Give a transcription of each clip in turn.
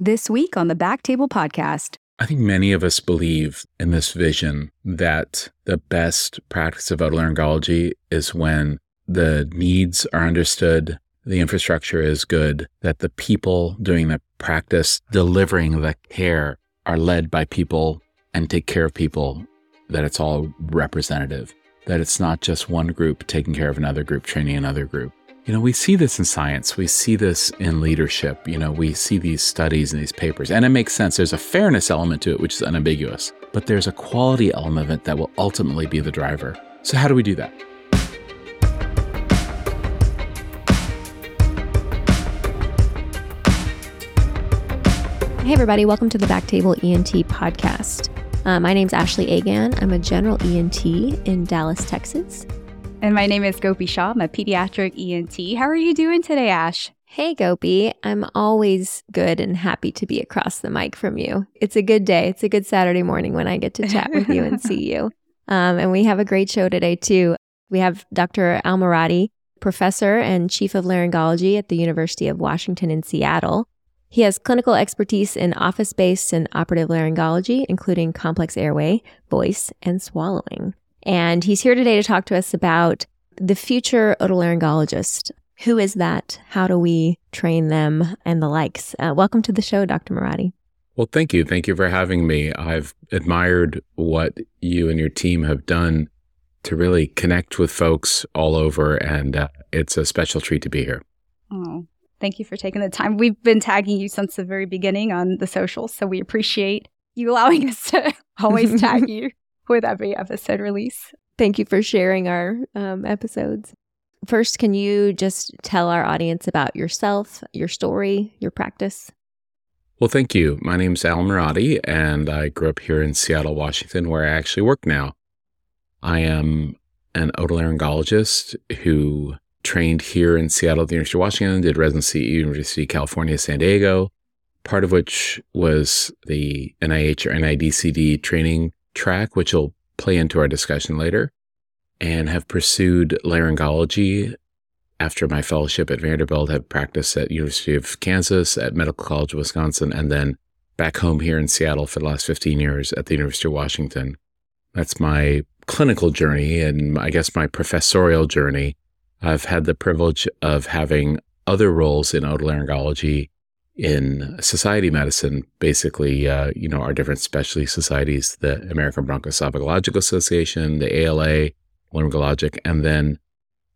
this week on the Back Table Podcast. I think many of us believe in this vision that the best practice of otolaryngology is when the needs are understood, the infrastructure is good, that the people doing the practice, delivering the care, are led by people and take care of people, that it's all representative, that it's not just one group taking care of another group, training another group. You know, we see this in science. We see this in leadership. You know, we see these studies and these papers, and it makes sense. There's a fairness element to it, which is unambiguous, but there's a quality element of it that will ultimately be the driver. So, how do we do that? Hey, everybody, welcome to the Back Table ENT podcast. Uh, my name's Ashley Agan. I'm a general ENT in Dallas, Texas. And my name is Gopi Shah. I'm a pediatric ENT. How are you doing today, Ash? Hey, Gopi. I'm always good and happy to be across the mic from you. It's a good day. It's a good Saturday morning when I get to chat with you and see you. Um, and we have a great show today, too. We have Dr. Al Merati, professor and chief of laryngology at the University of Washington in Seattle. He has clinical expertise in office based and operative laryngology, including complex airway, voice, and swallowing. And he's here today to talk to us about the future otolaryngologist. Who is that? How do we train them and the likes? Uh, welcome to the show, Dr. Merati. Well, thank you. Thank you for having me. I've admired what you and your team have done to really connect with folks all over, and uh, it's a special treat to be here. Oh, thank you for taking the time. We've been tagging you since the very beginning on the socials, so we appreciate you allowing us to always tag you with every episode release. Thank you for sharing our um, episodes. First, can you just tell our audience about yourself, your story, your practice? Well, thank you. My name is Al Merati, and I grew up here in Seattle, Washington, where I actually work now. I am an otolaryngologist who trained here in Seattle at the University of Washington, did residency at University of California, San Diego, part of which was the NIH or NIDCD training track, which will play into our discussion later, and have pursued laryngology after my fellowship at Vanderbilt, have practiced at University of Kansas, at Medical College of Wisconsin, and then back home here in Seattle for the last 15 years at the University of Washington. That's my clinical journey and I guess my professorial journey. I've had the privilege of having other roles in otolaryngology in society medicine, basically, uh, you know, our different specialty societies, the American Bronchoesophagological Association, the ALA, Laryngologic, and then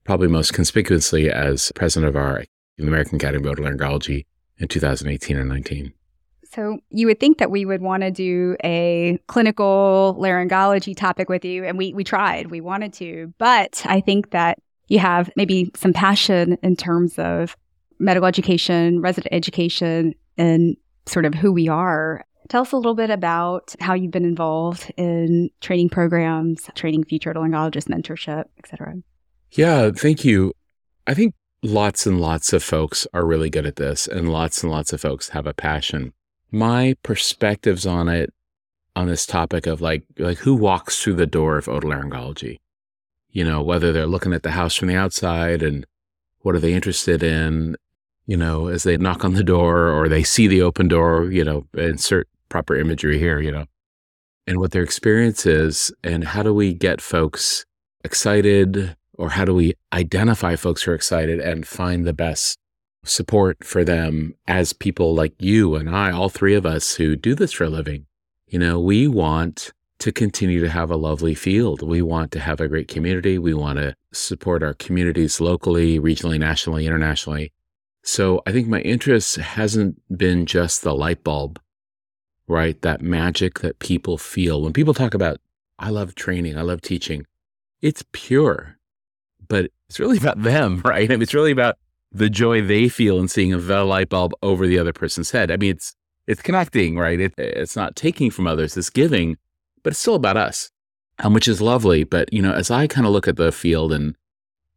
probably most conspicuously as president of our American Academy of Otolaryngology in 2018 and 19. So you would think that we would want to do a clinical laryngology topic with you, and we we tried, we wanted to, but I think that you have maybe some passion in terms of medical education, resident education, and sort of who we are. Tell us a little bit about how you've been involved in training programs, training future otolaryngologists, mentorship, et cetera. Yeah, thank you. I think lots and lots of folks are really good at this, and lots and lots of folks have a passion. My perspectives on it, on this topic of like, like who walks through the door of otolaryngology? You know, whether they're looking at the house from the outside and what are they interested in you know, as they knock on the door or they see the open door, you know, insert proper imagery here, you know, and what their experience is. And how do we get folks excited or how do we identify folks who are excited and find the best support for them as people like you and I, all three of us who do this for a living? You know, we want to continue to have a lovely field. We want to have a great community. We want to support our communities locally, regionally, nationally, internationally. So I think my interest hasn't been just the light bulb, right? That magic that people feel. When people talk about, I love training, I love teaching, it's pure, but it's really about them, right? I mean, it's really about the joy they feel in seeing a light bulb over the other person's head. I mean, it's, it's connecting, right? It, it's not taking from others, it's giving, but it's still about us, um, which is lovely. But, you know, as I kind of look at the field and,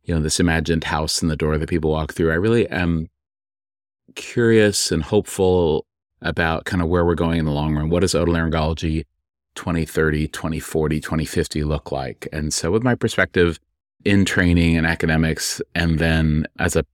you know, this imagined house and the door that people walk through, I really am curious and hopeful about kind of where we're going in the long run. What does otolaryngology 2030, 2040, 2050 look like? And so, with my perspective in training and academics, and then as a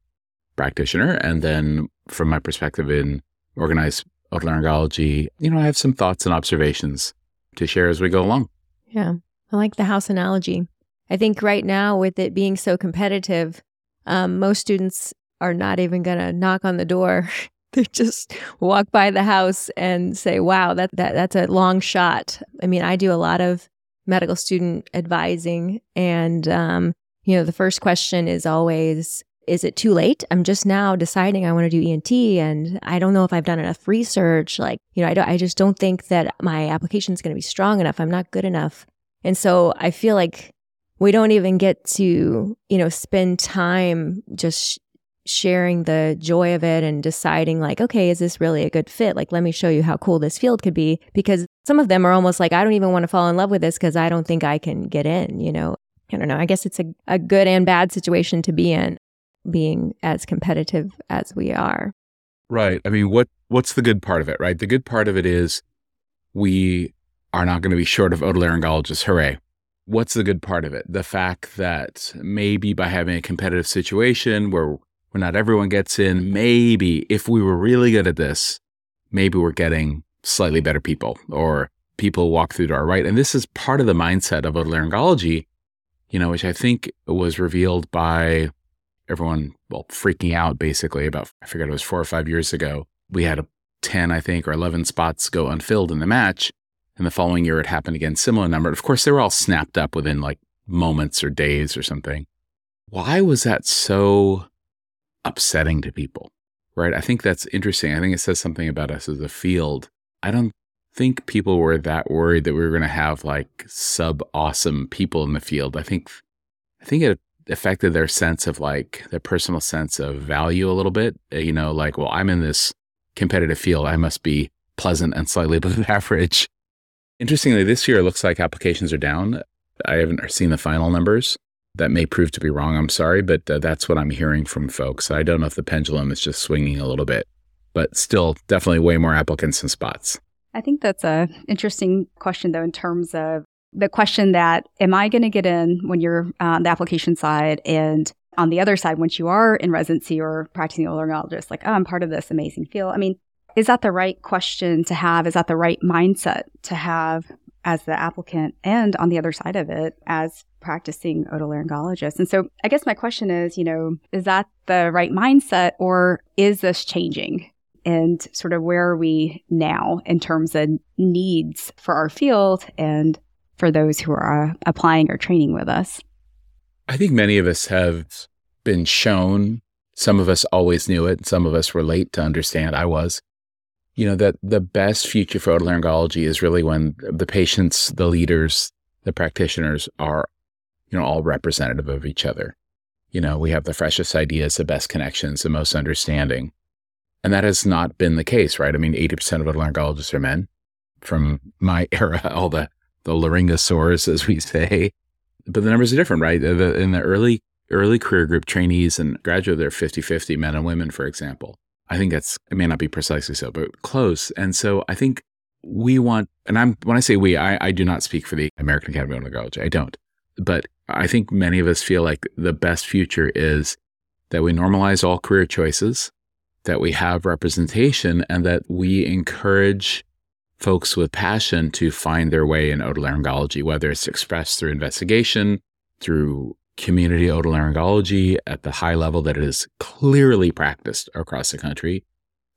practitioner, and then from my perspective in organized otolaryngology, you know, I have some thoughts and observations to share as we go along. Yeah. I like the house analogy. I think right now, with it being so competitive, um, most students are not even going to knock on the door. they just walk by the house and say, "Wow, that that that's a long shot." I mean, I do a lot of medical student advising, and um, you know, the first question is always, is it too late? I'm just now deciding I want to do ENT and I don't know if I've done enough research. Like, you know, I, don't, I just don't think that my application is going to be strong enough. I'm not good enough. And so I feel like we don't even get to, you know, spend time just sharing the joy of it and deciding like, okay, is this really a good fit? Like, let me show you how cool this field could be. Because some of them are almost like, I don't even want to fall in love with this because I don't think I can get in, you know? I don't know. I guess it's a, a good and bad situation to be in, being as competitive as we are. Right. I mean, what what's the good part of it, right? The good part of it is we are not going to be short of otolaryngologists. Hooray. What's the good part of it? The fact that maybe by having a competitive situation where where not everyone gets in, maybe if we were really good at this, maybe we're getting slightly better people or people walk through to our right? And this is part of the mindset of otolaryngology you know, which I think was revealed by everyone, well, freaking out basically about, I forget it was four or five years ago. We had a 10, I think, or 11 spots go unfilled in the match. And the following year, it happened again, similar number. Of course, they were all snapped up within like moments or days or something. Why was that so upsetting to people? Right. I think that's interesting. I think it says something about us as a field. I don't think people were that worried that we were going to have like sub awesome people in the field. I think I think it affected their sense of like their personal sense of value a little bit. Uh, you know, like, well, I'm in this competitive field. I must be pleasant and slightly above average. Interestingly, this year it looks like applications are down. I haven't seen the final numbers. That may prove to be wrong. I'm sorry, but uh, that's what I'm hearing from folks. I don't know if the pendulum is just swinging a little bit, but still, definitely way more applicants than spots. I think that's a interesting question, though, in terms of the question that am I going to get in when you're on the application side and on the other side, once you are in residency or practicing otolaryngologist, like, oh, I'm part of this amazing field. I mean, is that the right question to have? Is that the right mindset to have as the applicant and on the other side of it as practicing otolaryngologist? And so I guess my question is, you know, is that the right mindset or is this changing? and sort of where are we now in terms of needs for our field and for those who are uh, applying or training with us? I think many of us have been shown, some of us always knew it, some of us were late to understand. I was. You know, that the best future for otolaryngology is really when the patients, the leaders, the practitioners are, you know, all representative of each other. You know, we have the freshest ideas, the best connections, the most understanding. And that has not been the case, right? I mean, 80% of otolaryngologists are men from my era, all the, the laryngosaurs, as we say. But the numbers are different, right? In the early, early career group trainees and graduate, they're 50 50 men and women, for example. I think that's, it may not be precisely so, but close. And so I think we want, and I'm, when I say we, I, I do not speak for the American Academy of Otolaryngology. I don't. But I think many of us feel like the best future is that we normalize all career choices that we have representation and that we encourage folks with passion to find their way in otolaryngology, whether it's expressed through investigation, through community otolaryngology at the high level that it is clearly practiced across the country,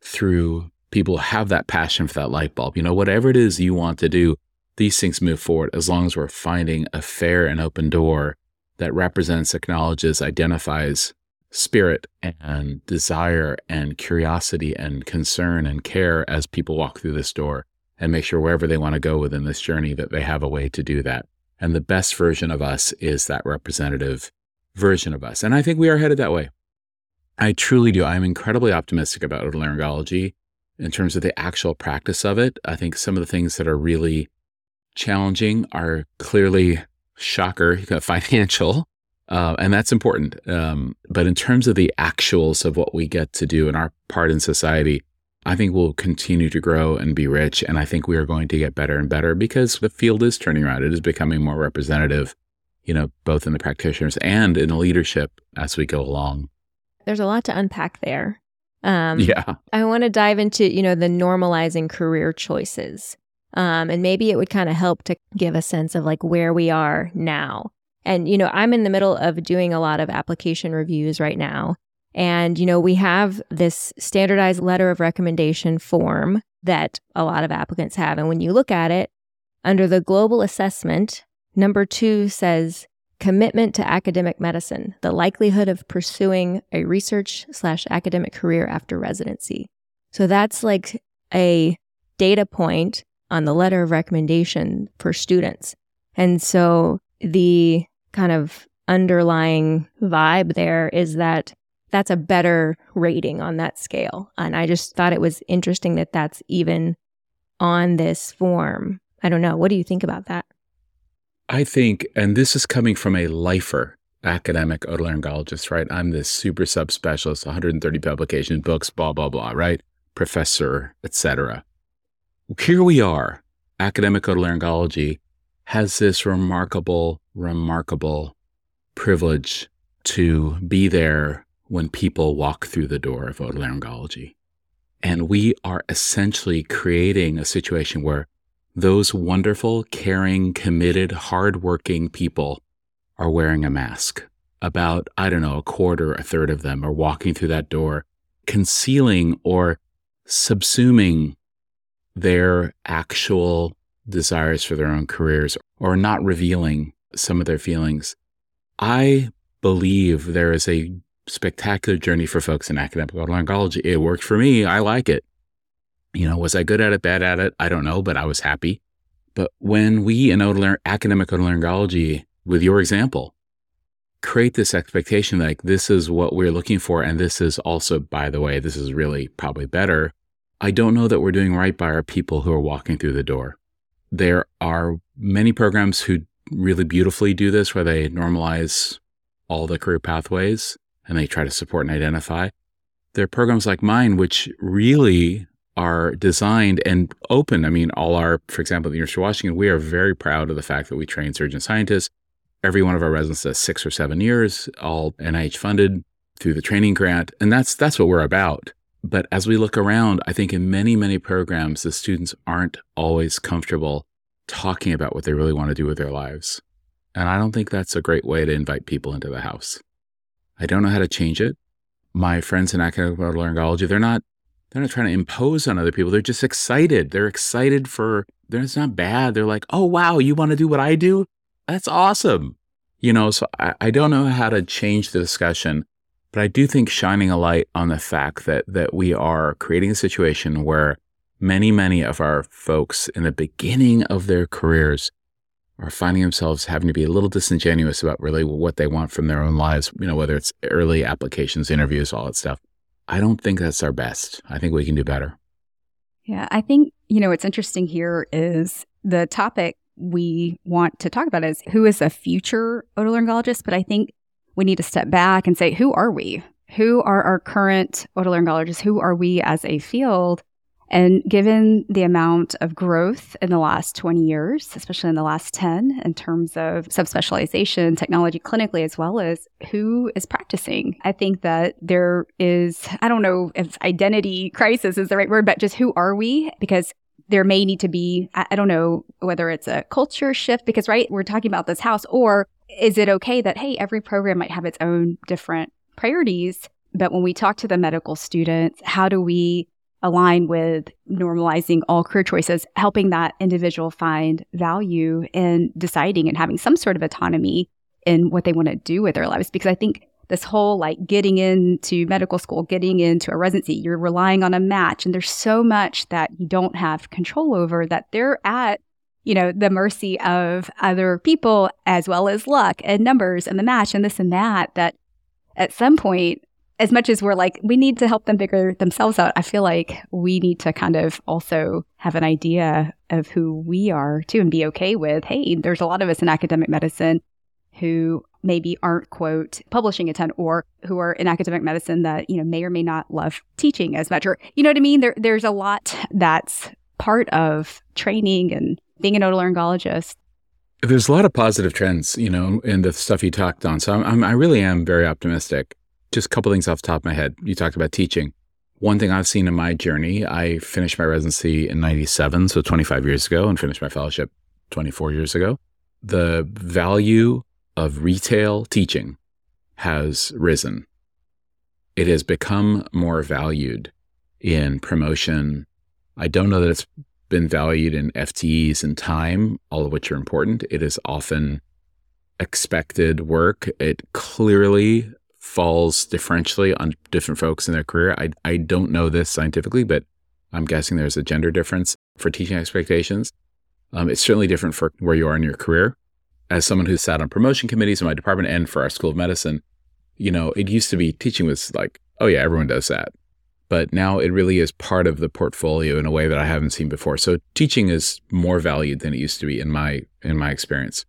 through people who have that passion for that light bulb. You know, whatever it is you want to do, these things move forward as long as we're finding a fair and open door that represents, acknowledges, identifies spirit and desire and curiosity and concern and care as people walk through this door and make sure wherever they want to go within this journey that they have a way to do that. And the best version of us is that representative version of us. And I think we are headed that way. I truly do. I'm incredibly optimistic about otolaryngology in terms of the actual practice of it. I think some of the things that are really challenging are clearly shocker financial uh, and that's important. Um, but in terms of the actuals of what we get to do in our part in society, I think we'll continue to grow and be rich. And I think we are going to get better and better because the field is turning around. It is becoming more representative, you know, both in the practitioners and in the leadership as we go along. There's a lot to unpack there. Um, yeah. I want to dive into, you know, the normalizing career choices. Um, and maybe it would kind of help to give a sense of like where we are now. And, you know, I'm in the middle of doing a lot of application reviews right now. And, you know, we have this standardized letter of recommendation form that a lot of applicants have. And when you look at it, under the global assessment, number two says commitment to academic medicine, the likelihood of pursuing a research slash academic career after residency. So that's like a data point on the letter of recommendation for students. And so the kind of underlying vibe there is that that's a better rating on that scale. And I just thought it was interesting that that's even on this form. I don't know. What do you think about that? I think, and this is coming from a lifer, academic otolaryngologist, right? I'm this super subspecialist, 130 publication books, blah, blah, blah, right? Professor, etc. Here we are. Academic otolaryngology has this remarkable, remarkable privilege to be there when people walk through the door of otolaryngology. And we are essentially creating a situation where those wonderful, caring, committed, hardworking people are wearing a mask. About, I don't know, a quarter, a third of them are walking through that door, concealing or subsuming their actual desires for their own careers or not revealing some of their feelings. I believe there is a spectacular journey for folks in academic otolaryngology. It worked for me. I like it. You know, was I good at it, bad at it? I don't know, but I was happy. But when we in otolar- academic otolaryngology, with your example, create this expectation like this is what we're looking for, and this is also, by the way, this is really probably better. I don't know that we're doing right by our people who are walking through the door. There are many programs who really beautifully do this, where they normalize all the career pathways and they try to support and identify. There are programs like mine, which really are designed and open. I mean, all our, for example, the University of Washington, we are very proud of the fact that we train surgeon scientists. Every one of our residents does six or seven years, all NIH funded through the training grant. And that's that's what we're about. But as we look around, I think in many, many programs, the students aren't always comfortable talking about what they really want to do with their lives. And I don't think that's a great way to invite people into the house. I don't know how to change it. My friends in academic otolaryngology, they're not they're not trying to impose on other people. They're just excited. They're excited for, it's not bad. They're like, oh, wow, you want to do what I do? That's awesome. You know, so I, I don't know how to change the discussion, but I do think shining a light on the fact that, that we are creating a situation where many, many of our folks in the beginning of their careers are finding themselves having to be a little disingenuous about really what they want from their own lives, you know, whether it's early applications, interviews, all that stuff. I don't think that's our best. I think we can do better. Yeah, I think, you know, what's interesting here is the topic we want to talk about is who is a future otolaryngologist, but I think we need to step back and say, who are we? Who are our current otolaryngologists? Who are we as a field? And given the amount of growth in the last 20 years, especially in the last 10, in terms of subspecialization, technology clinically, as well as who is practicing, I think that there is, I don't know if identity crisis is the right word, but just who are we? Because there may need to be, I, don't know whether it's a culture shift, because, right, we're talking about this house, or is it okay that, hey, every program might have its own different priorities? But when we talk to the medical students, how do we align with normalizing all career choices, helping that individual find value in deciding and having some sort of autonomy in what they want to do with their lives. Because I think this whole like getting into medical school, getting into a residency, you're relying on a match, and there's so much that you don't have control over that they're at you know, the mercy of other people as well as luck and numbers and the match and this and that, that at some point as much as we're like, we need to help them figure themselves out, I feel like we need to kind of also have an idea of who we are too and be okay with, hey, there's a lot of us in academic medicine who maybe aren't quote publishing a ton or who are in academic medicine that, you know, may or may not love teaching as much or you know what I mean? There there's a lot that's part of training and being an otolaryngologist. There's a lot of positive trends, you know, in the stuff you talked on. So I'm, I'm I really am very optimistic just a couple things off the top of my head. You talked about teaching. one thing I've seen in my journey, I finished my residency in 97, so 25 years ago, and finished my fellowship 24 years ago. The value of retail teaching has risen. It has become more valued in promotion. I don't know that it's been valued in FTEs and time, all of which are important. It is often expected work. It clearly falls differentially on different folks in their career. I, I don't know this scientifically, but I'm guessing there's a gender difference for teaching expectations. Um, it's certainly different for where you are in your career. As someone who's sat on promotion committees in my department and for our School of Medicine, you know, it used to be teaching was like, oh yeah, everyone does that. But now it really is part of the portfolio in a way that I haven't seen before. So teaching is more valued than it used to be in my in my experience.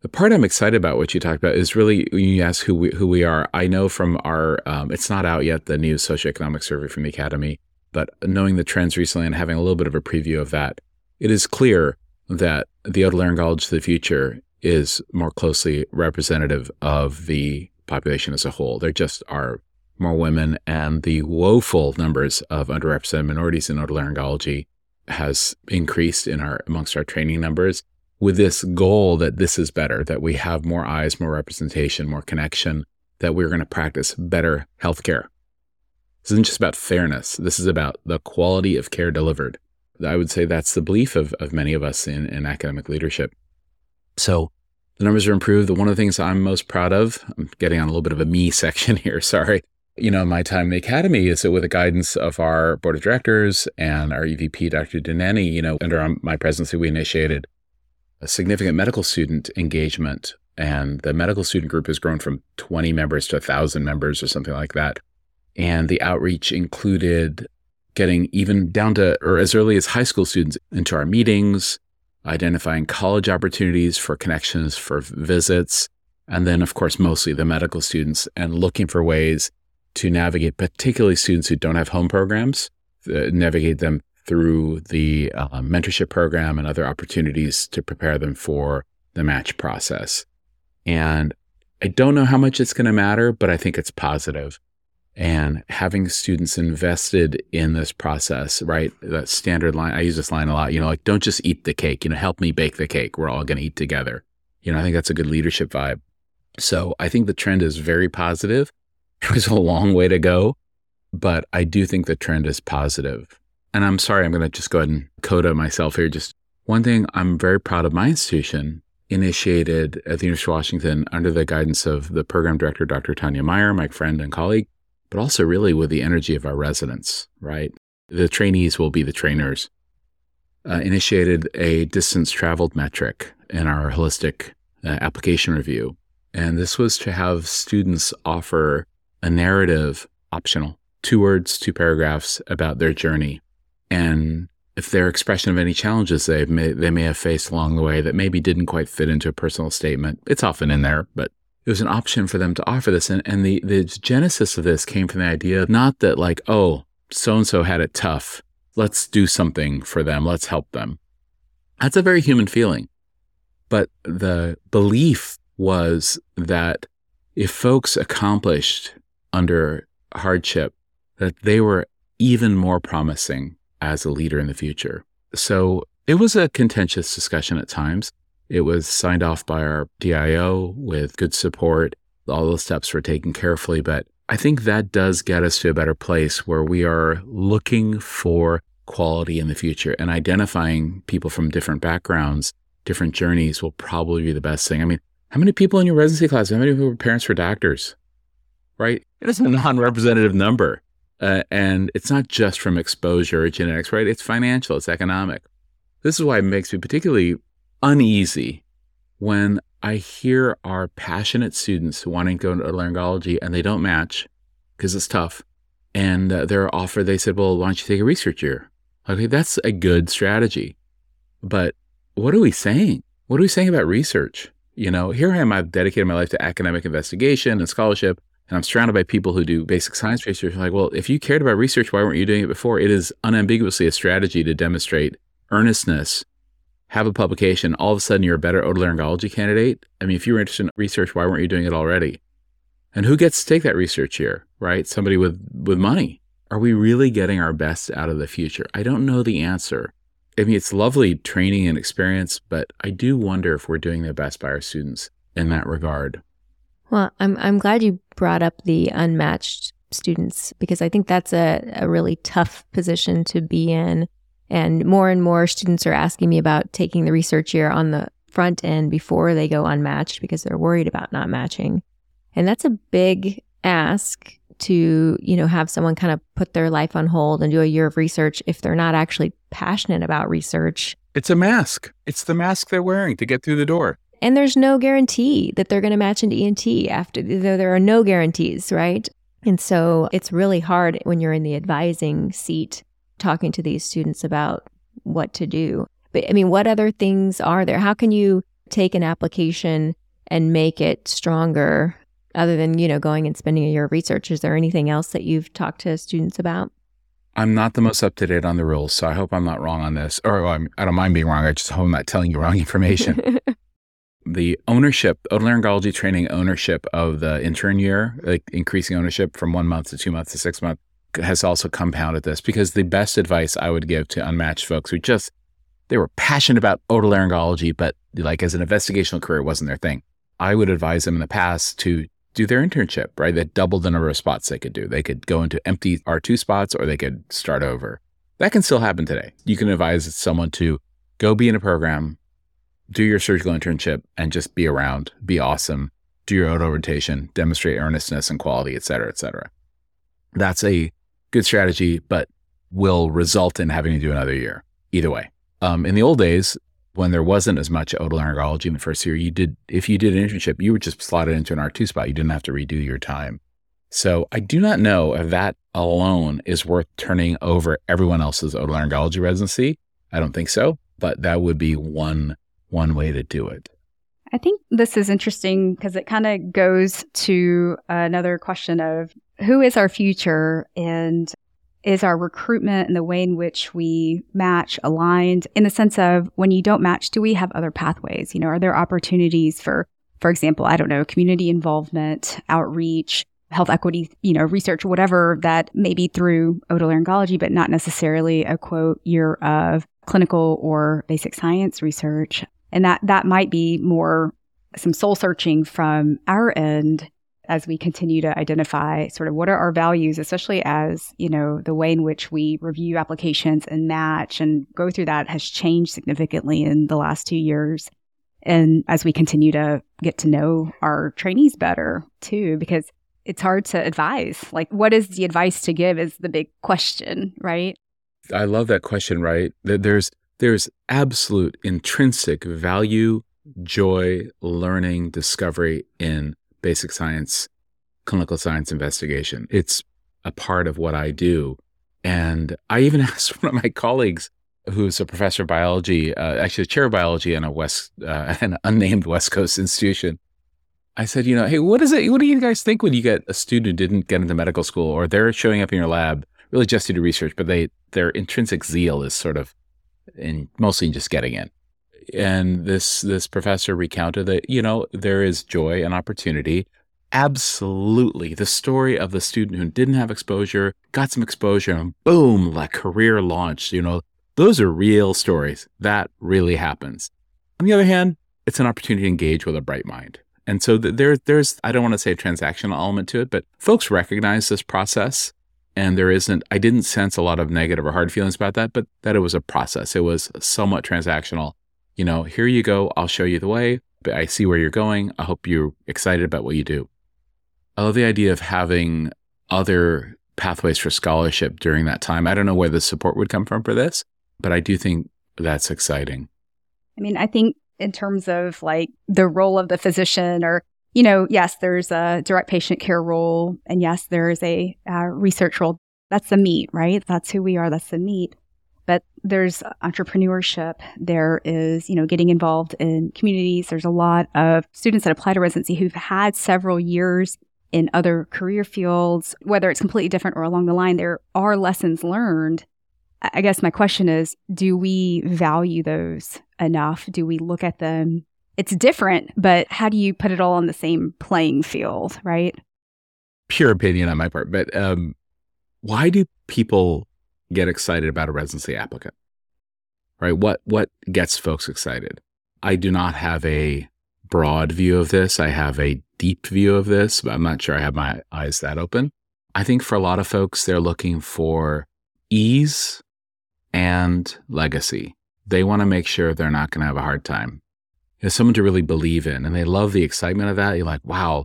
The part I'm excited about, what you talked about, is really when you ask who we, who we are. I know from our, um, it's not out yet, the new socioeconomic survey from the Academy, but knowing the trends recently and having a little bit of a preview of that, it is clear that the otolaryngology of the future is more closely representative of the population as a whole. There just are more women, and the woeful numbers of underrepresented minorities in otolaryngology has increased in our amongst our training numbers with this goal that this is better, that we have more eyes, more representation, more connection, that we're going to practice better healthcare. This isn't just about fairness. This is about the quality of care delivered. I would say that's the belief of, of many of us in, in academic leadership. So the numbers are improved. The one of the things I'm most proud of, I'm getting on a little bit of a me section here, sorry. You know, my time in the academy is that with the guidance of our board of directors and our EVP, Dr. Denneny, you know, under my presidency, we initiated a significant medical student engagement. And the medical student group has grown from 20 members to 1,000 members or something like that. And the outreach included getting even down to, or as early as high school students into our meetings, identifying college opportunities for connections for visits. And then, of course, mostly the medical students and looking for ways to navigate, particularly students who don't have home programs, uh, navigate them through the uh, mentorship program and other opportunities to prepare them for the match process. And I don't know how much it's going to matter, but I think it's positive. And having students invested in this process, right? That standard line, I use this line a lot, you know, like, don't just eat the cake, you know, help me bake the cake. We're all going to eat together. You know, I think that's a good leadership vibe. So I think the trend is very positive. There's a long way to go, but I do think the trend is positive. positive and I'm sorry, I'm going to just go ahead and coda myself here. Just one thing I'm very proud of my institution initiated at the University of Washington under the guidance of the program director, Dr. Tanya Meyer, my friend and colleague, but also really with the energy of our residents, right? The trainees will be the trainers. Uh, initiated a distance traveled metric in our holistic uh, application review. And this was to have students offer a narrative optional, two words, two paragraphs about their journey and if their expression of any challenges they may, they may have faced along the way that maybe didn't quite fit into a personal statement, it's often in there, but it was an option for them to offer this. And, and the, the genesis of this came from the idea not that, like, oh, so and so had it tough. Let's do something for them. Let's help them. That's a very human feeling. But the belief was that if folks accomplished under hardship, that they were even more promising as a leader in the future. So it was a contentious discussion at times. It was signed off by our DIO with good support. All the steps were taken carefully, but I think that does get us to a better place where we are looking for quality in the future and identifying people from different backgrounds, different journeys will probably be the best thing. I mean, how many people in your residency class, how many people were parents for doctors? Right? It is a non representative number. Uh, and it's not just from exposure or genetics, right? It's financial, it's economic. This is why it makes me particularly uneasy when I hear our passionate students wanting to go into laryngology and they don't match because it's tough. And uh, they're offered, they said, well, why don't you take a research year? Okay, that's a good strategy. But what are we saying? What are we saying about research? You know, here I am, I've dedicated my life to academic investigation and scholarship and I'm surrounded by people who do basic science research. like, well, if you cared about research, why weren't you doing it before? It is unambiguously a strategy to demonstrate earnestness, have a publication, all of a sudden you're a better otolaryngology candidate. I mean, if you were interested in research, why weren't you doing it already? And who gets to take that research here, right? Somebody with, with money. are we really getting our best out of the future? I don't know the answer. I mean, it's lovely training and experience, but I do wonder if we're doing the best by our students in that regard. Well, I'm I'm glad you brought up the unmatched students because I think that's a, a really tough position to be in. And more and more students are asking me about taking the research year on the front end before they go unmatched because they're worried about not matching. And that's a big ask to, you know, have someone kind of put their life on hold and do a year of research if they're not actually passionate about research. It's a mask. It's the mask they're wearing to get through the door. And there's no guarantee that they're going to match into ENT after there are no guarantees, right? And so it's really hard when you're in the advising seat talking to these students about what to do. But I mean, what other things are there? How can you take an application and make it stronger other than, you know, going and spending a year of research? Is there anything else that you've talked to students about? I'm not the most up to date on the rules, so I hope I'm not wrong on this. Or well, I don't mind being wrong. I just hope I'm not telling you wrong information. the ownership, otolaryngology training ownership of the intern year, like increasing ownership from one month to two months to six months, has also compounded this because the best advice I would give to unmatched folks who just they were passionate about otolaryngology, but like as an investigational career wasn't their thing. I would advise them in the past to do their internship, right? That doubled the number of spots they could do. They could go into empty R2 spots or they could start over. That can still happen today. You can advise someone to go be in a program, do your surgical internship, and just be around, be awesome, do your auto rotation, demonstrate earnestness and quality, et cetera, et cetera. That's a good strategy, but will result in having to do another year either way. Um, in the old days, when there wasn't as much otolaryngology in the first year, you did if you did an internship, you were just slotted into an R2 spot. You didn't have to redo your time. So I do not know if that alone is worth turning over everyone else's otolaryngology residency. I don't think so, but that would be one one way to do it. I think this is interesting because it kind of goes to another question of who is our future and is our recruitment and the way in which we match aligned in the sense of when you don't match, do we have other pathways? You know, are there opportunities for, for example, I don't know, community involvement, outreach, health equity, you know, research, whatever that may be through otolaryngology, but not necessarily a quote year of clinical or basic science research. And that, that might be more some soul searching from our end as we continue to identify sort of what are our values, especially as, you know, the way in which we review applications and match and go through that has changed significantly in the last two years. And as we continue to get to know our trainees better too, because it's hard to advise. Like, what is the advice to give is the big question, right? I love that question, right? There's, there's absolute intrinsic value, joy, learning, discovery in basic science, clinical science investigation. It's a part of what I do. And I even asked one of my colleagues, who's a professor of biology, uh, actually a chair of biology in a West, uh, an unnamed West Coast institution. I said, you know, hey, what is it? What do you guys think when you get a student who didn't get into medical school, or they're showing up in your lab really just to do research, but they their intrinsic zeal is sort of in mostly just getting in. And this this professor recounted that you know there is joy and opportunity. Absolutely. The story of the student who didn't have exposure got some exposure and boom like career launched you know. Those are real stories. That really happens. On the other hand it's an opportunity to engage with a bright mind. And so there there's i don't want to say a transactional element to it but folks recognize this process and there isn't i didn't sense a lot of negative or hard feelings about that but that it was a process it was somewhat transactional you know, here you go. I'll show you the way. But I see where you're going. I hope you're excited about what you do. I love the idea of having other pathways for scholarship during that time. I don't know where the support would come from for this, but I do think that's exciting. I mean, I think in terms of like the role of the physician or you know, yes, there's a direct patient care role, and yes, there is a uh, research role. That's the meat, right? That's who we are. That's the meat but there's entrepreneurship. There is, you know, getting involved in communities. There's a lot of students that apply to residency who've had several years in other career fields, whether it's completely different or along the line, there are lessons learned. I guess my question is, do we value those enough? Do we look at them? It's different, but how do you put it all on the same playing field, right? Pure opinion on my part, but um, why do people get excited about a residency applicant? Right? What what gets folks excited? I do not have a broad view of this. I have a deep view of this, but I'm not sure I have my eyes that open. I think for a lot of folks, they're looking for ease and legacy. They want to make sure they're not going to have a hard time. There's someone to really believe in, and they love the excitement of that. You're like, wow,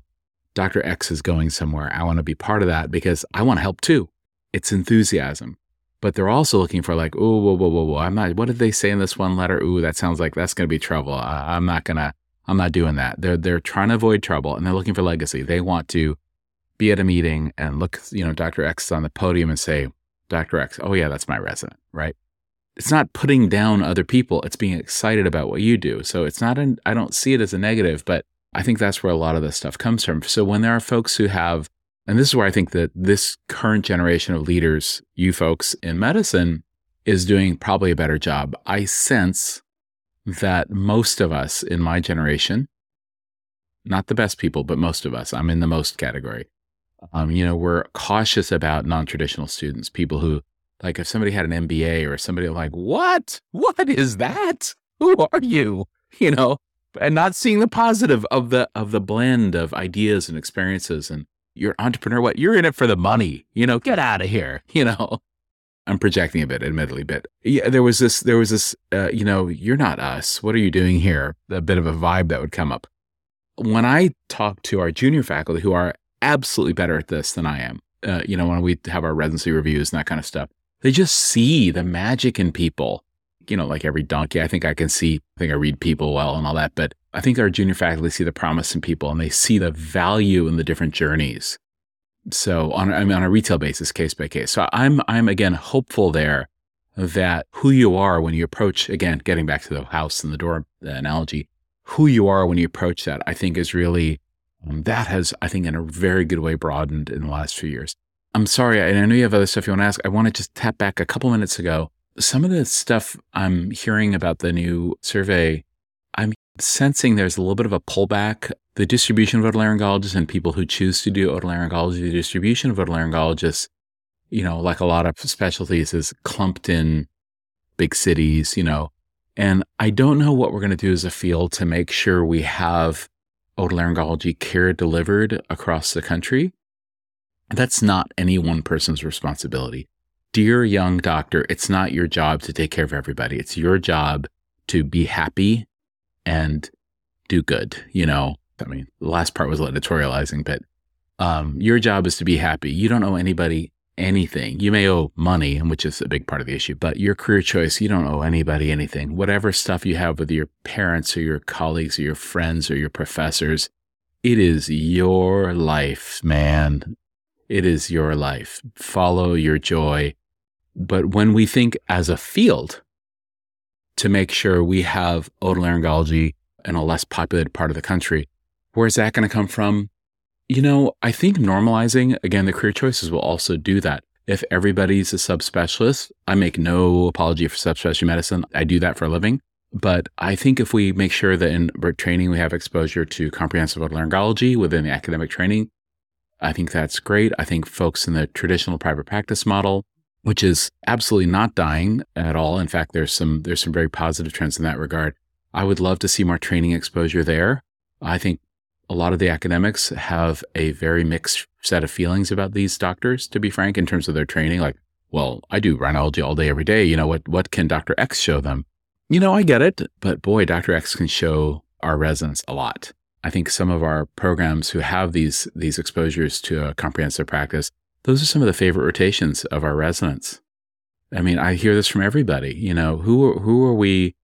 Dr. X is going somewhere. I want to be part of that because I want to help too. It's enthusiasm. But they're also looking for like, oh, whoa, whoa, whoa, whoa. I'm not, what did they say in this one letter? Ooh, that sounds like that's going to be trouble. I, I'm not going to, I'm not doing that. They're, they're trying to avoid trouble and they're looking for legacy. They want to be at a meeting and look, you know, Dr. X is on the podium and say, Dr. X, oh yeah, that's my resident, right? It's not putting down other people. It's being excited about what you do. So it's not, an, I don't see it as a negative, but I think that's where a lot of this stuff comes from. So when there are folks who have, and this is where I think that this current generation of leaders, you folks in medicine, is doing probably a better job. I sense that most of us in my generation, not the best people, but most of us, I'm in the most category. Um, you know, we're cautious about non traditional students, people who, like, if somebody had an MBA or somebody like, what? What is that? Who are you? You know, and not seeing the positive of the of the blend of ideas and experiences and you're entrepreneur what? You're in it for the money. You know get out of here. You know? I'm projecting a bit admittedly but yeah there was this there was this uh, you know you're not us. What are you doing here? A bit of a vibe that would come up. When i talk to our junior faculty who are absolutely better at this than i am uh, you know when we have our residency reviews and that kind of stuff they just see the magic in people you know, like every donkey, I think I can see, I think I read people well and all that. But I think our junior faculty see the promise in people and they see the value in the different journeys. So on, I mean, on a retail basis, case by case. So I'm, I'm again hopeful there that who you are when you approach, again, getting back to the house and the door analogy, who you are when you approach that, I think is really, um, that has, I think, in a very good way broadened in the last few years. I'm sorry, I know you have other stuff you want to ask. I want to just tap back a couple minutes ago some of the stuff I'm hearing about the new survey, I'm sensing there's a little bit of a pullback. The distribution of otolaryngologists and people who choose to do otolaryngology, the distribution of otolaryngologists, you know, like a lot of specialties, is clumped in big cities, you know. And I don't know what we're going to do as a field to make sure we have otolaryngology care delivered across the country. That's not any one person's responsibility dear young doctor, it's not your job to take care of everybody. It's your job to be happy and do good. You know, I mean, the last part was editorializing, but um, your job is to be happy. You don't owe anybody anything. You may owe money, which is a big part of the issue, but your career choice, you don't owe anybody anything. Whatever stuff you have with your parents or your colleagues or your friends or your professors, it is your life, man. It is your life. Follow your joy but when we think as a field to make sure we have otolaryngology in a less populated part of the country, where's that going to come from? You know, I think normalizing, again, the career choices will also do that. If everybody's a subspecialist, I make no apology for subspecialty medicine. I do that for a living. But I think if we make sure that in training we have exposure to comprehensive otolaryngology within the academic training, I think that's great. I think folks in the traditional private practice model which is absolutely not dying at all. In fact, there's some there's some very positive trends in that regard. I would love to see more training exposure there. I think a lot of the academics have a very mixed set of feelings about these doctors, to be frank, in terms of their training. Like, well, I do rhinology all day, every day. You know, what what can Dr. X show them? You know, I get it, but boy, Dr. X can show our residents a lot. I think some of our programs who have these these exposures to a comprehensive practice those are some of the favorite rotations of our residents. I mean, I hear this from everybody. You know, who who are we?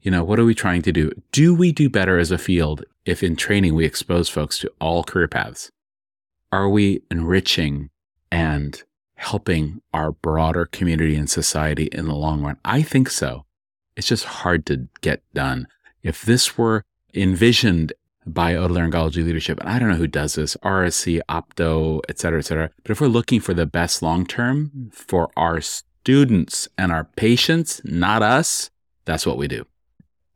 You know, what are we trying to do? Do we do better as a field if in training we expose folks to all career paths? Are we enriching and helping our broader community and society in the long run? I think so. It's just hard to get done. If this were envisioned by otolaryngology leadership. And I don't know who does this, RSC, Opto, et cetera, et cetera. But if we're looking for the best long term mm. for our students and our patients, not us, that's what we do.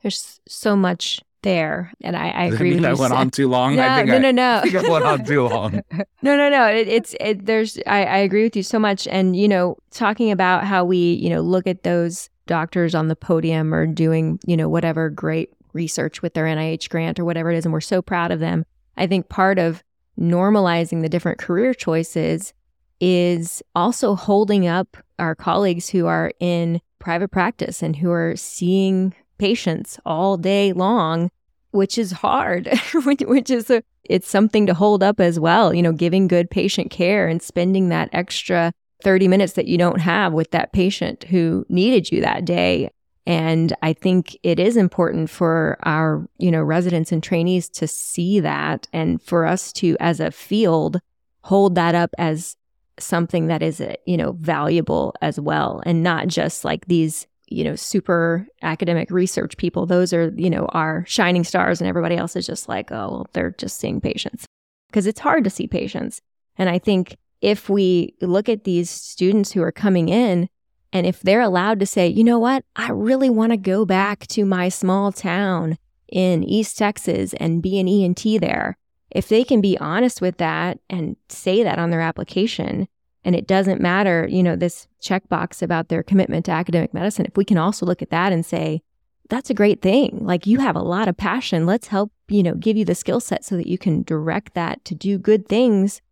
There's so much there. And I, I agree with I you. went on too long. No, I think no, no, no. I think I went on too long. No, no, no. It, it's it, there's. I, I agree with you so much. And you know, talking about how we you know look at those doctors on the podium or doing you know whatever great research with their NIH grant or whatever it is, and we're so proud of them. I think part of normalizing the different career choices is also holding up our colleagues who are in private practice and who are seeing patients all day long, which is hard, which is a, it's something to hold up as well, you know, giving good patient care and spending that extra 30 minutes that you don't have with that patient who needed you that day. And I think it is important for our, you know, residents and trainees to see that and for us to, as a field, hold that up as something that is, you know, valuable as well and not just like these, you know, super academic research people. Those are, you know, our shining stars and everybody else is just like, oh, well, they're just seeing patients because it's hard to see patients. And I think if we look at these students who are coming in and if they're allowed to say, you know what, I really want to go back to my small town in East Texas and be an ENT there, if they can be honest with that and say that on their application, and it doesn't matter, you know, this checkbox about their commitment to academic medicine, if we can also look at that and say, that's a great thing. Like you have a lot of passion. Let's help, you know, give you the skill set so that you can direct that to do good things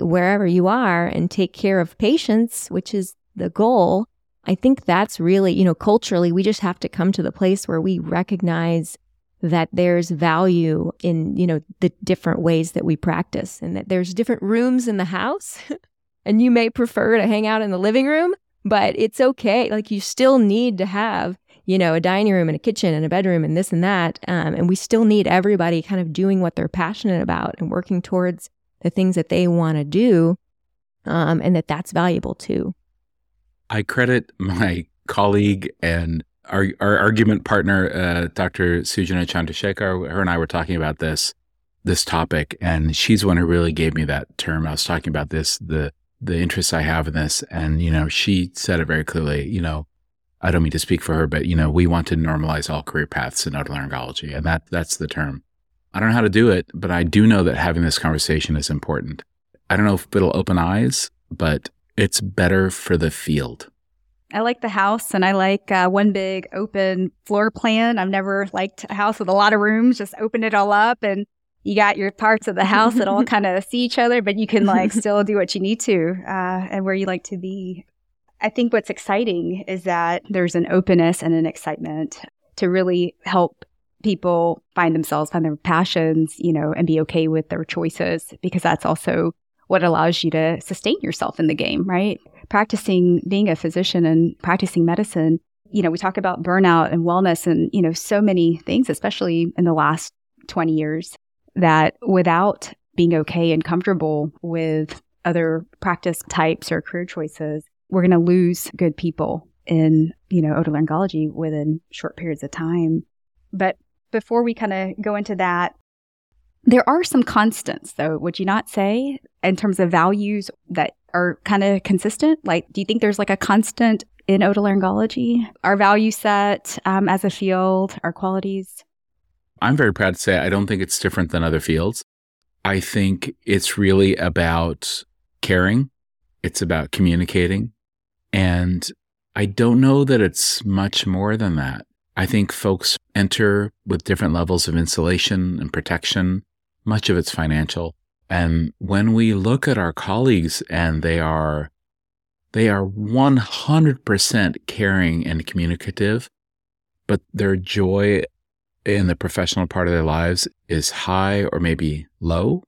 wherever you are and take care of patients, which is the goal. I think that's really, you know, culturally, we just have to come to the place where we recognize that there's value in, you know, the different ways that we practice and that there's different rooms in the house. and you may prefer to hang out in the living room, but it's okay. Like you still need to have, you know, a dining room and a kitchen and a bedroom and this and that. Um, and we still need everybody kind of doing what they're passionate about and working towards the things that they want to do. Um, and that that's valuable too. I credit my colleague and our, our argument partner, uh, Dr. Sujana Chandrasekhar, her and I were talking about this this topic, and she's one who really gave me that term. I was talking about this, the the interests I have in this, and you know, she said it very clearly. You know, I don't mean to speak for her, but you know, we want to normalize all career paths in otolaryngology, and that that's the term. I don't know how to do it, but I do know that having this conversation is important. I don't know if it'll open eyes, but it's better for the field. I like the house and I like uh, one big open floor plan. I've never liked a house with a lot of rooms. Just open it all up and you got your parts of the house that all kind of see each other, but you can like still do what you need to uh, and where you like to be. I think what's exciting is that there's an openness and an excitement to really help people find themselves, find their passions, you know, and be okay with their choices because that's also what allows you to sustain yourself in the game, right? Practicing being a physician and practicing medicine, you know, we talk about burnout and wellness and, you know, so many things, especially in the last 20 years, that without being okay and comfortable with other practice types or career choices, we're going to lose good people in, you know, otolaryngology within short periods of time. But before we kind of go into that, there are some constants, though, would you not say, in terms of values that are kind of consistent? Like, do you think there's like a constant in otolaryngology? Our value set um, as a field, our qualities? I'm very proud to say I don't think it's different than other fields. I think it's really about caring, it's about communicating. And I don't know that it's much more than that. I think folks enter with different levels of insulation and protection. Much of it's financial. And when we look at our colleagues and they are they are 100% caring and communicative, but their joy in the professional part of their lives is high or maybe low.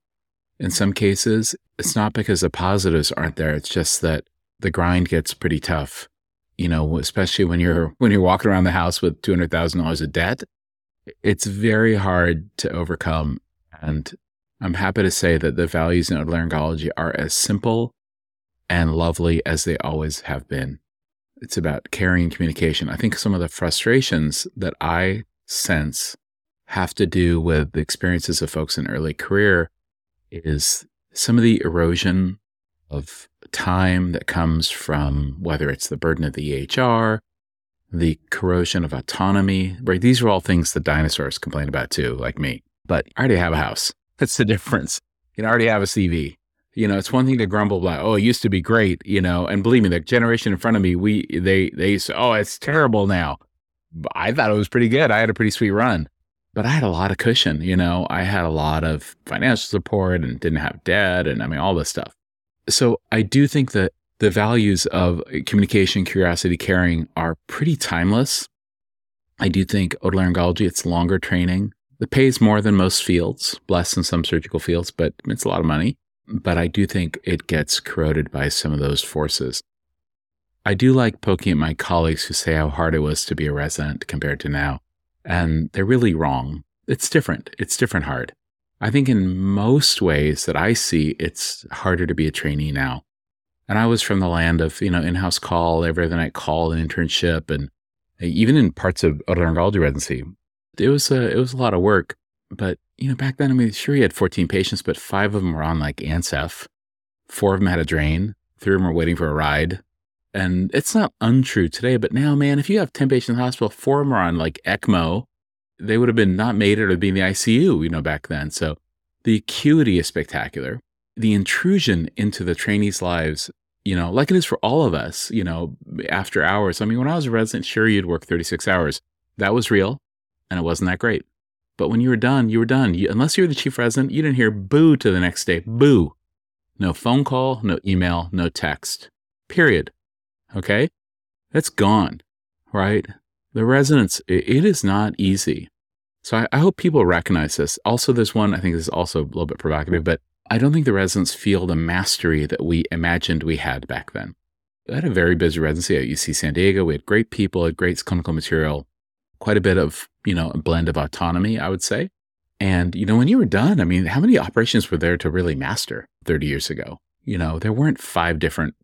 In some cases, it's not because the positives aren't there. It's just that the grind gets pretty tough you know, especially when you're when you're walking around the house with two hundred thousand dollars of debt, it's very hard to overcome. And I'm happy to say that the values in otolaryngology are as simple and lovely as they always have been. It's about caring and communication. I think some of the frustrations that I sense have to do with the experiences of folks in early career is some of the erosion of time that comes from whether it's the burden of the EHR, the corrosion of autonomy, right? These are all things the dinosaurs complain about too, like me. But I already have a house. That's the difference. You know, I already have a CV. You know, it's one thing to grumble about, oh, it used to be great, you know, and believe me, the generation in front of me, we they they say, oh, it's terrible now. I thought it was pretty good. I had a pretty sweet run. But I had a lot of cushion, you know. I had a lot of financial support and didn't have debt and I mean all this stuff. So I do think that the values of communication, curiosity, caring are pretty timeless. I do think otolaryngology, it's longer training. The pay is more than most fields, less than some surgical fields, but it's a lot of money. But I do think it gets corroded by some of those forces. I do like poking at my colleagues who say how hard it was to be a resident compared to now. And they're really wrong. It's different. It's different hard. I think in most ways that I see, it's harder to be a trainee now. And I was from the land of, you know, in-house call, every other night call and internship. And uh, even in parts of otolaryngology residency, it was a, it was a lot of work. But, you know, back then, I mean, sure, you had 14 patients, but five of them were on like Ancef. Four of them had a drain. Three of them were waiting for a ride. And it's not untrue today, but now, man, if you have 10 patients in the hospital, four of them are on like ECMO, they would have been not made it or be in the ICU, you know, back then. So the acuity is spectacular. The intrusion into the trainees' lives you know, like it is for all of us, you know, after hours. I mean, when I was a resident, sure, you'd work 36 hours. That was real and it wasn't that great. But when you were done, you were done. You, unless you were the chief resident, you didn't hear boo to the next day. Boo. No phone call, no email, no text. Period. Okay? That's gone, right? The residents, it, it is not easy. So I, I hope people recognize this. Also, there's one, I think this is also a little bit provocative, but I don't think the residents feel the mastery that we imagined we had back then. I had a very busy residency at UC San Diego. We had great people, had great clinical material, quite a bit of, you know, a blend of autonomy, I would say. And, you know, when you were done, I mean, how many operations were there to really master 30 years ago? You know, there weren't five different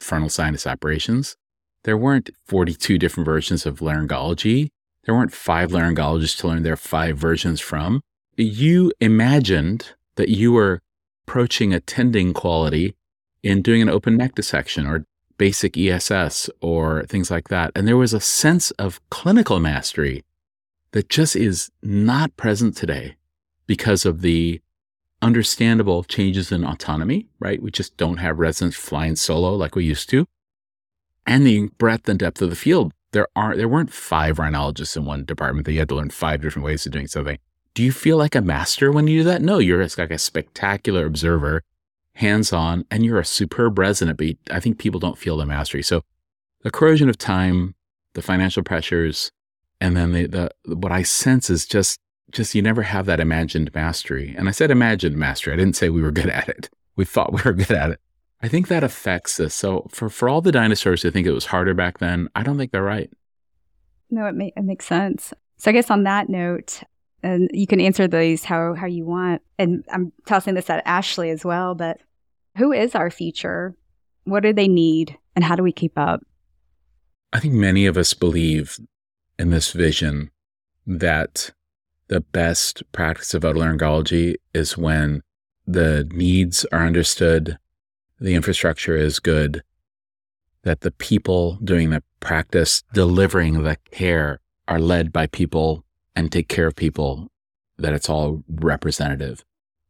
frontal sinus operations. There weren't 42 different versions of laryngology. There weren't five laryngologists to learn their five versions from. You imagined that you were approaching attending quality in doing an open neck dissection or basic ESS or things like that. And there was a sense of clinical mastery that just is not present today because of the understandable changes in autonomy, right? We just don't have residents flying solo like we used to. And the breadth and depth of the field. There aren't there weren't five rhinologists in one department that you had to learn five different ways of doing something. Do you feel like a master when you do that? No, you're like a spectacular observer, hands on, and you're a superb resident, but I think people don't feel the mastery. So the corrosion of time, the financial pressures, and then the, the what I sense is just just you never have that imagined mastery. And I said imagined mastery. I didn't say we were good at it. We thought we were good at it. I think that affects this. So for, for all the dinosaurs who think it was harder back then, I don't think they're right. No, it, may, it makes sense. So I guess on that note, and you can answer these how, how you want. And I'm tossing this at Ashley as well, but who is our future? What do they need? And how do we keep up? I think many of us believe in this vision that the best practice of otolaryngology is when the needs are understood, the infrastructure is good, that the people doing the practice, delivering the care, are led by people and take care of people, that it's all representative,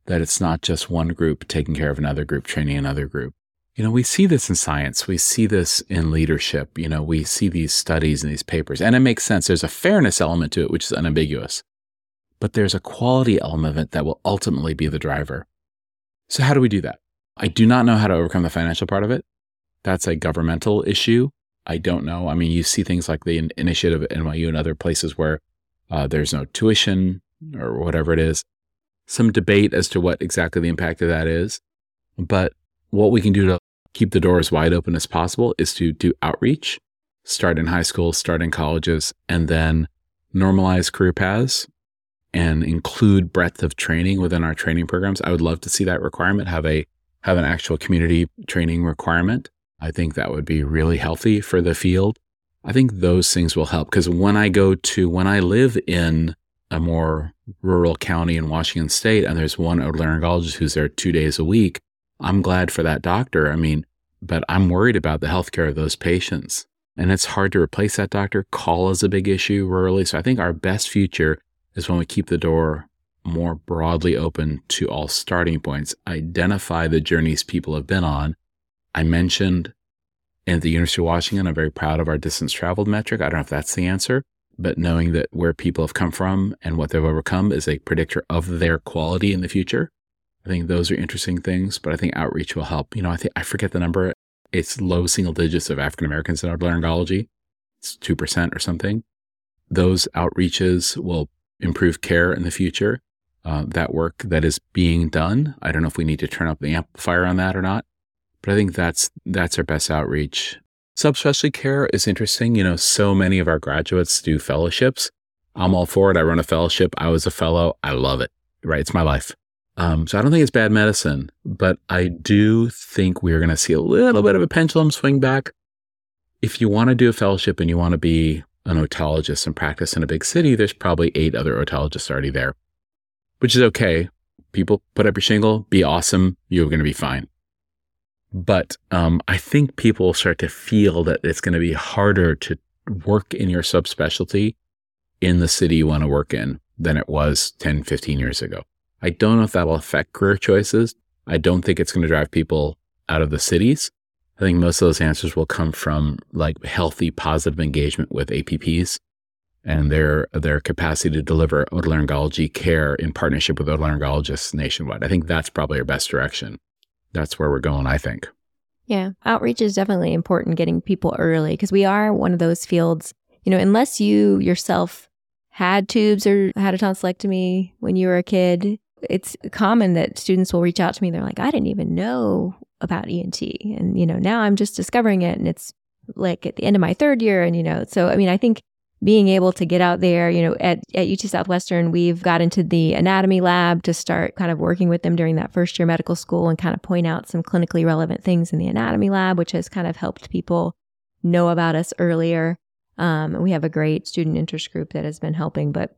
that it's not just one group taking care of another group, training another group. You know, we see this in science. We see this in leadership. You know, we see these studies and these papers, and it makes sense. There's a fairness element to it, which is unambiguous, but there's a quality element that will ultimately be the driver. So, how do we do that? I do not know how to overcome the financial part of it. That's a governmental issue. I don't know. I mean, you see things like the initiative at NYU and other places where uh, there's no tuition or whatever it is. Some debate as to what exactly the impact of that is. But what we can do to keep the doors wide open as possible is to do outreach, start in high school, start in colleges, and then normalize career paths and include breadth of training within our training programs. I would love to see that requirement have a have an actual community training requirement. I think that would be really healthy for the field. I think those things will help because when I go to, when I live in a more rural county in Washington state and there's one otolaryngologist who's there two days a week, I'm glad for that doctor. I mean, but I'm worried about the healthcare of those patients. and it's hard to replace that doctor. Call is a big issue rurally. So I think our best future is when we keep the door more broadly open to all starting points, identify the journeys people have been on. I mentioned at the University of Washington, I'm very proud of our distance traveled metric. I don't know if that's the answer, but knowing that where people have come from and what they've overcome is a predictor of their quality in the future. I think those are interesting things, but I think outreach will help. You know, I think I forget the number. It's low single digits of African Americans in otolaryngology. It's 2% or something. Those outreaches will improve care in the future. Uh, that work that is being done. I don't know if we need to turn up the amplifier on that or not, but I think that's that's our best outreach. Subspecialty care is interesting. You know, so many of our graduates do fellowships. I'm all for it. I run a fellowship. I was a fellow. I love it. Right, it's my life. Um, so I don't think it's bad medicine, but I do think we're going to see a little bit of a pendulum swing back. If you want to do a fellowship and you want to be an otologist and practice in a big city, there's probably eight other otologists already there, which is okay. People put up your shingle, be awesome. You're going to be fine. But um, I think people will start to feel that it's going to be harder to work in your subspecialty in the city you want to work in than it was 10, 15 years ago. I don't know if that'll affect career choices. I don't think it's going to drive people out of the cities. I think most of those answers will come from like healthy, positive engagement with APPs and their their capacity to deliver otolaryngology care in partnership with otolaryngologists nationwide. I think that's probably our best direction. That's where we're going, I think. Yeah, outreach is definitely important getting people early because we are one of those fields, you know, unless you yourself had tubes or had a tonsillectomy when you were a kid, it's common that students will reach out to me. They're like, I didn't even know about ENT. And, you know, now I'm just discovering it. And it's like at the end of my third year. And, you know, so, I mean, I think being able to get out there, you know, at, at UT Southwestern, we've got into the anatomy lab to start kind of working with them during that first year medical school and kind of point out some clinically relevant things in the anatomy lab, which has kind of helped people know about us earlier. Um, we have a great student interest group that has been helping, but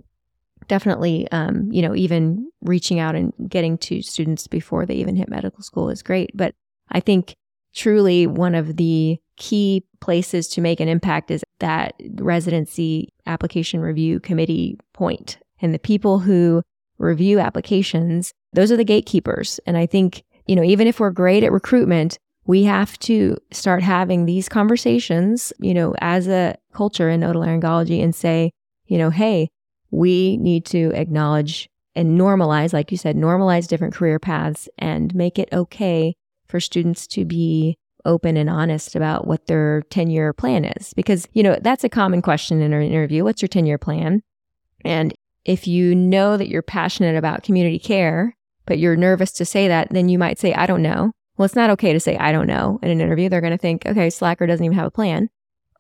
definitely, um, you know, even reaching out and getting to students before they even hit medical school is great. But I think truly one of the key places to make an impact is that residency application review committee point. And the people who review applications, those are the gatekeepers. And I think, you know, even if we're great at recruitment, we have to start having these conversations, you know, as a culture in otolaryngology and say, you know, hey, we need to acknowledge and normalize, like you said, normalize different career paths and make it okay for students to be open and honest about what their 10 year plan is. Because, you know, that's a common question in an interview. What's your 10 year plan? And if you know that you're passionate about community care, but you're nervous to say that, then you might say, I don't know. Well, it's not okay to say, I don't know in an interview. They're going to think, okay, Slacker doesn't even have a plan.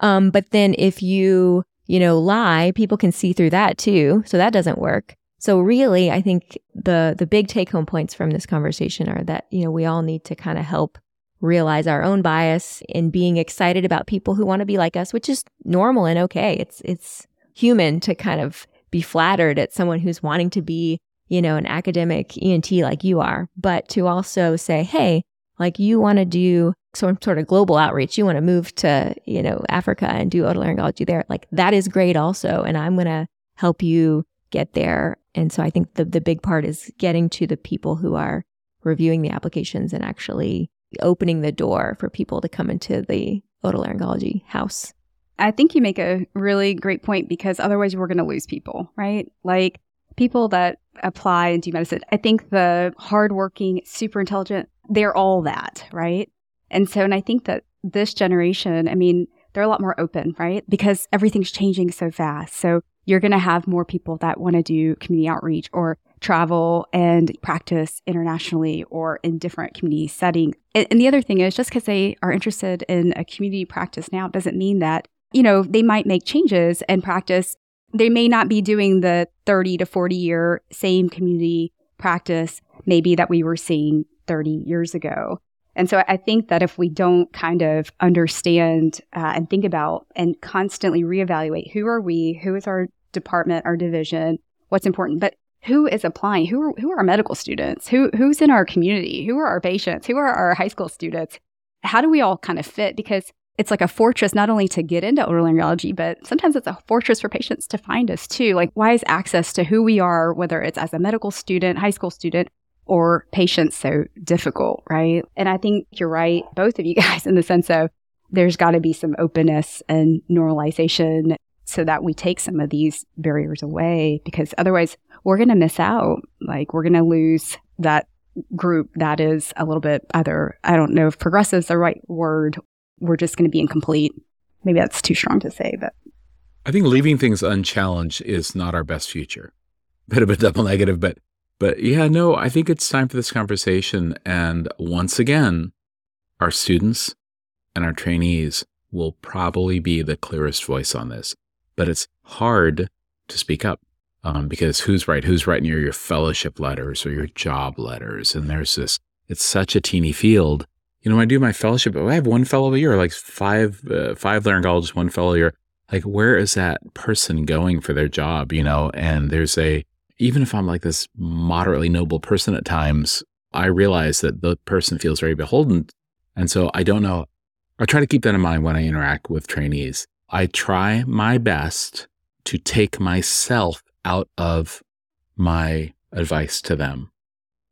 Um, but then if you you know, lie, people can see through that too. So that doesn't work. So really, I think the the big take home points from this conversation are that, you know, we all need to kind of help realize our own bias in being excited about people who want to be like us, which is normal and okay. It's it's human to kind of be flattered at someone who's wanting to be, you know, an academic ENT like you are, but to also say, "Hey, like you want to do some sort of global outreach, you want to move to, you know, Africa and do otolaryngology there, like that is great also. And I'm going to help you get there. And so I think the, the big part is getting to the people who are reviewing the applications and actually opening the door for people to come into the otolaryngology house. I think you make a really great point because otherwise we're going to lose people, right? Like people that apply and do medicine. I think the hardworking, super intelligent, they're all that, right? And so, and I think that this generation, I mean, they're a lot more open, right? Because everything's changing so fast. So you're going to have more people that want to do community outreach or travel and practice internationally or in different community settings. And, and the other thing is just because they are interested in a community practice now doesn't mean that, you know, they might make changes and practice. They may not be doing the 30 to 40 year same community practice maybe that we were seeing 30 years ago. And so I think that if we don't kind of understand uh, and think about and constantly reevaluate who are we, who is our department, our division, what's important, but who is applying? Who are, who are our medical students? Who who's in our community? Who are our patients? Who are our high school students? How do we all kind of fit? Because it's like a fortress not only to get into otolaryngology, but sometimes it's a fortress for patients to find us too. Like, why is access to who we are, whether it's as a medical student, high school student, or patients, so difficult, right? And I think you're right, both of you guys, in the sense of there's got to be some openness and normalization so that we take some of these barriers away because otherwise we're going to miss out. Like, we're going to lose that group that is a little bit either, I don't know if progressive is the right word we're just going to be incomplete. Maybe that's too strong to say, but I think leaving things unchallenged is not our best future. Bit of a double negative, but but yeah, no, I think it's time for this conversation. And once again, our students and our trainees will probably be the clearest voice on this. But it's hard to speak up um, because who's right? Who's writing your, your fellowship letters or your job letters? And there's this, it's such a teeny field you know, I do my fellowship, I have one fellow a year, like five, uh, five laryngologists, one fellow a year. Like, where is that person going for their job? You know, and there's a, even if I'm like this moderately noble person at times, I realize that the person feels very beholden. And so I don't know. I try to keep that in mind when I interact with trainees. I try my best to take myself out of my advice to them,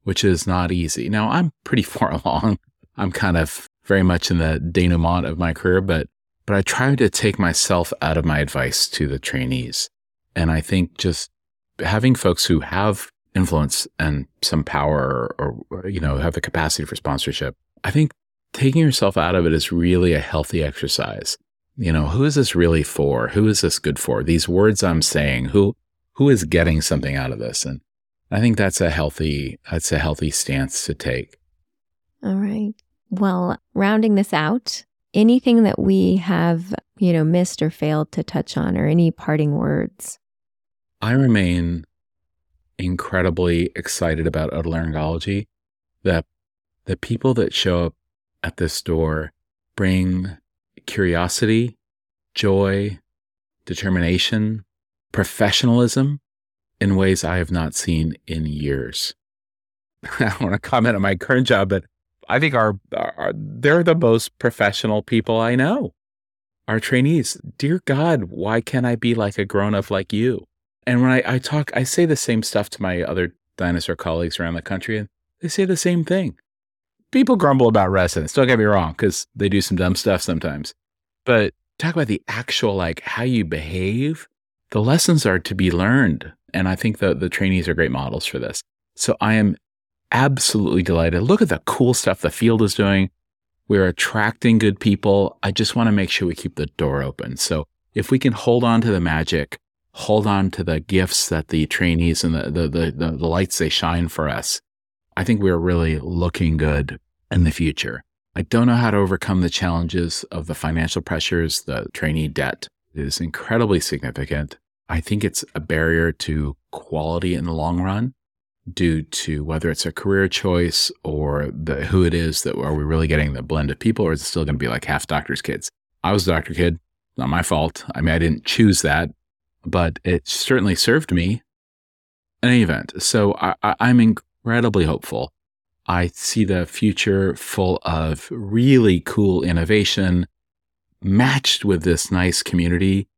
which is not easy. Now, I'm pretty far along I'm kind of very much in the denouement of my career, but but I try to take myself out of my advice to the trainees. And I think just having folks who have influence and some power or, or, you know, have the capacity for sponsorship, I think taking yourself out of it is really a healthy exercise. You know, who is this really for? Who is this good for? These words I'm saying, who who is getting something out of this? And I think that's a healthy that's a healthy stance to take. All right. Well, rounding this out, anything that we have, you know, missed or failed to touch on or any parting words? I remain incredibly excited about otolaryngology. The the people that show up at this door bring curiosity, joy, determination, professionalism in ways I have not seen in years. I don't want to comment on my current job, but I think our, our they're the most professional people I know. Our trainees, dear God, why can't I be like a grown up like you? And when I, I talk, I say the same stuff to my other dinosaur colleagues around the country, and they say the same thing. People grumble about residents, don't get me wrong, because they do some dumb stuff sometimes. But talk about the actual, like, how you behave. The lessons are to be learned. And I think the, the trainees are great models for this. So I am absolutely delighted. Look at the cool stuff the field is doing. We're attracting good people. I just want to make sure we keep the door open. So if we can hold on to the magic, hold on to the gifts that the trainees and the, the, the, the, the lights they shine for us, I think we're really looking good in the future. I don't know how to overcome the challenges of the financial pressures, the trainee debt is incredibly significant. I think it's a barrier to quality in the long run due to whether it's a career choice or the who it is that are we really getting the blend of people or is it still going to be like half doctor's kids? I was a doctor kid not my fault. I mean i didn't choose that but it certainly served me in any event. So I, I, i'm incredibly hopeful. I see the future full of really cool innovation matched with this nice community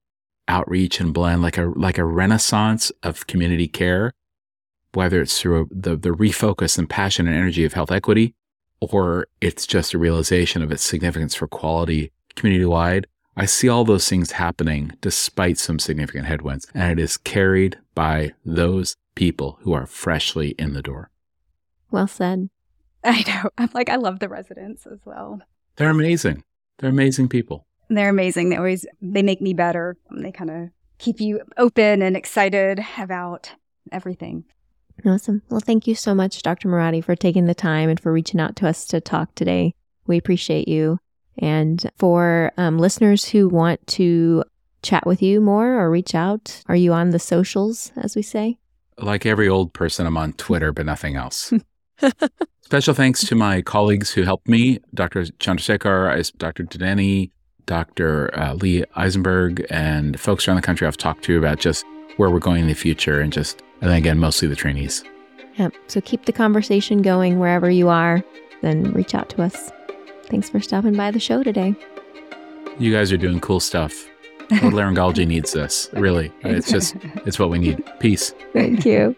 outreach and blend like a like a renaissance of community care whether it's through the, the refocus and passion and energy of health equity, or it's just a realization of its significance for quality community wide. I see all those things happening despite some significant headwinds, and it is carried by those people who are freshly in the door. Well said. I know. I'm like, I love the residents as well. They're amazing. They're amazing people. They're amazing. They always they make me better. They kind of keep you open and excited about everything. Awesome. Well, thank you so much, Dr. Merati, for taking the time and for reaching out to us to talk today. We appreciate you. And for um, listeners who want to chat with you more or reach out, are you on the socials, as we say? Like every old person, I'm on Twitter, but nothing else. Special thanks to my colleagues who helped me Dr. Chandrasekhar, Dr. Denny, Dr. Uh, Lee Eisenberg, and folks around the country I've talked to about just where we're going in the future and just and then again, mostly the trainees. Yep. So keep the conversation going wherever you are, then reach out to us. Thanks for stopping by the show today. You guys are doing cool stuff. Otolaryngology needs this. Really. It's just, it's what we need. Peace. Thank you.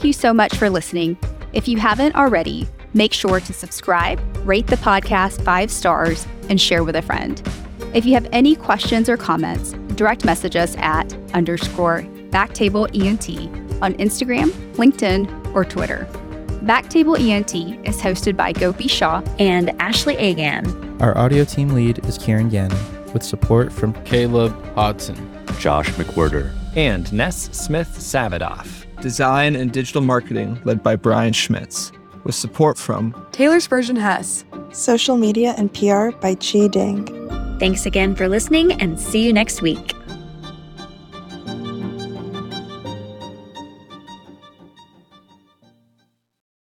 Thank you so much for listening. If you haven't already, make sure to subscribe, rate the podcast five stars, and share with a friend. If you have any questions or comments, direct message us at underscore backtable ENT on Instagram, LinkedIn, or Twitter. Backtable ENT is hosted by Gopi Shah and Ashley Agan. Our audio team lead is Kieran Gannon, with support from Caleb Hodson, Josh McWhirter, and Ness Smith Savadoff. Design and digital marketing led by Brian Schmitz, with support from Taylor Spurgeon Hess. Social media and PR by Chi Ding. Thanks again for listening and see you next week.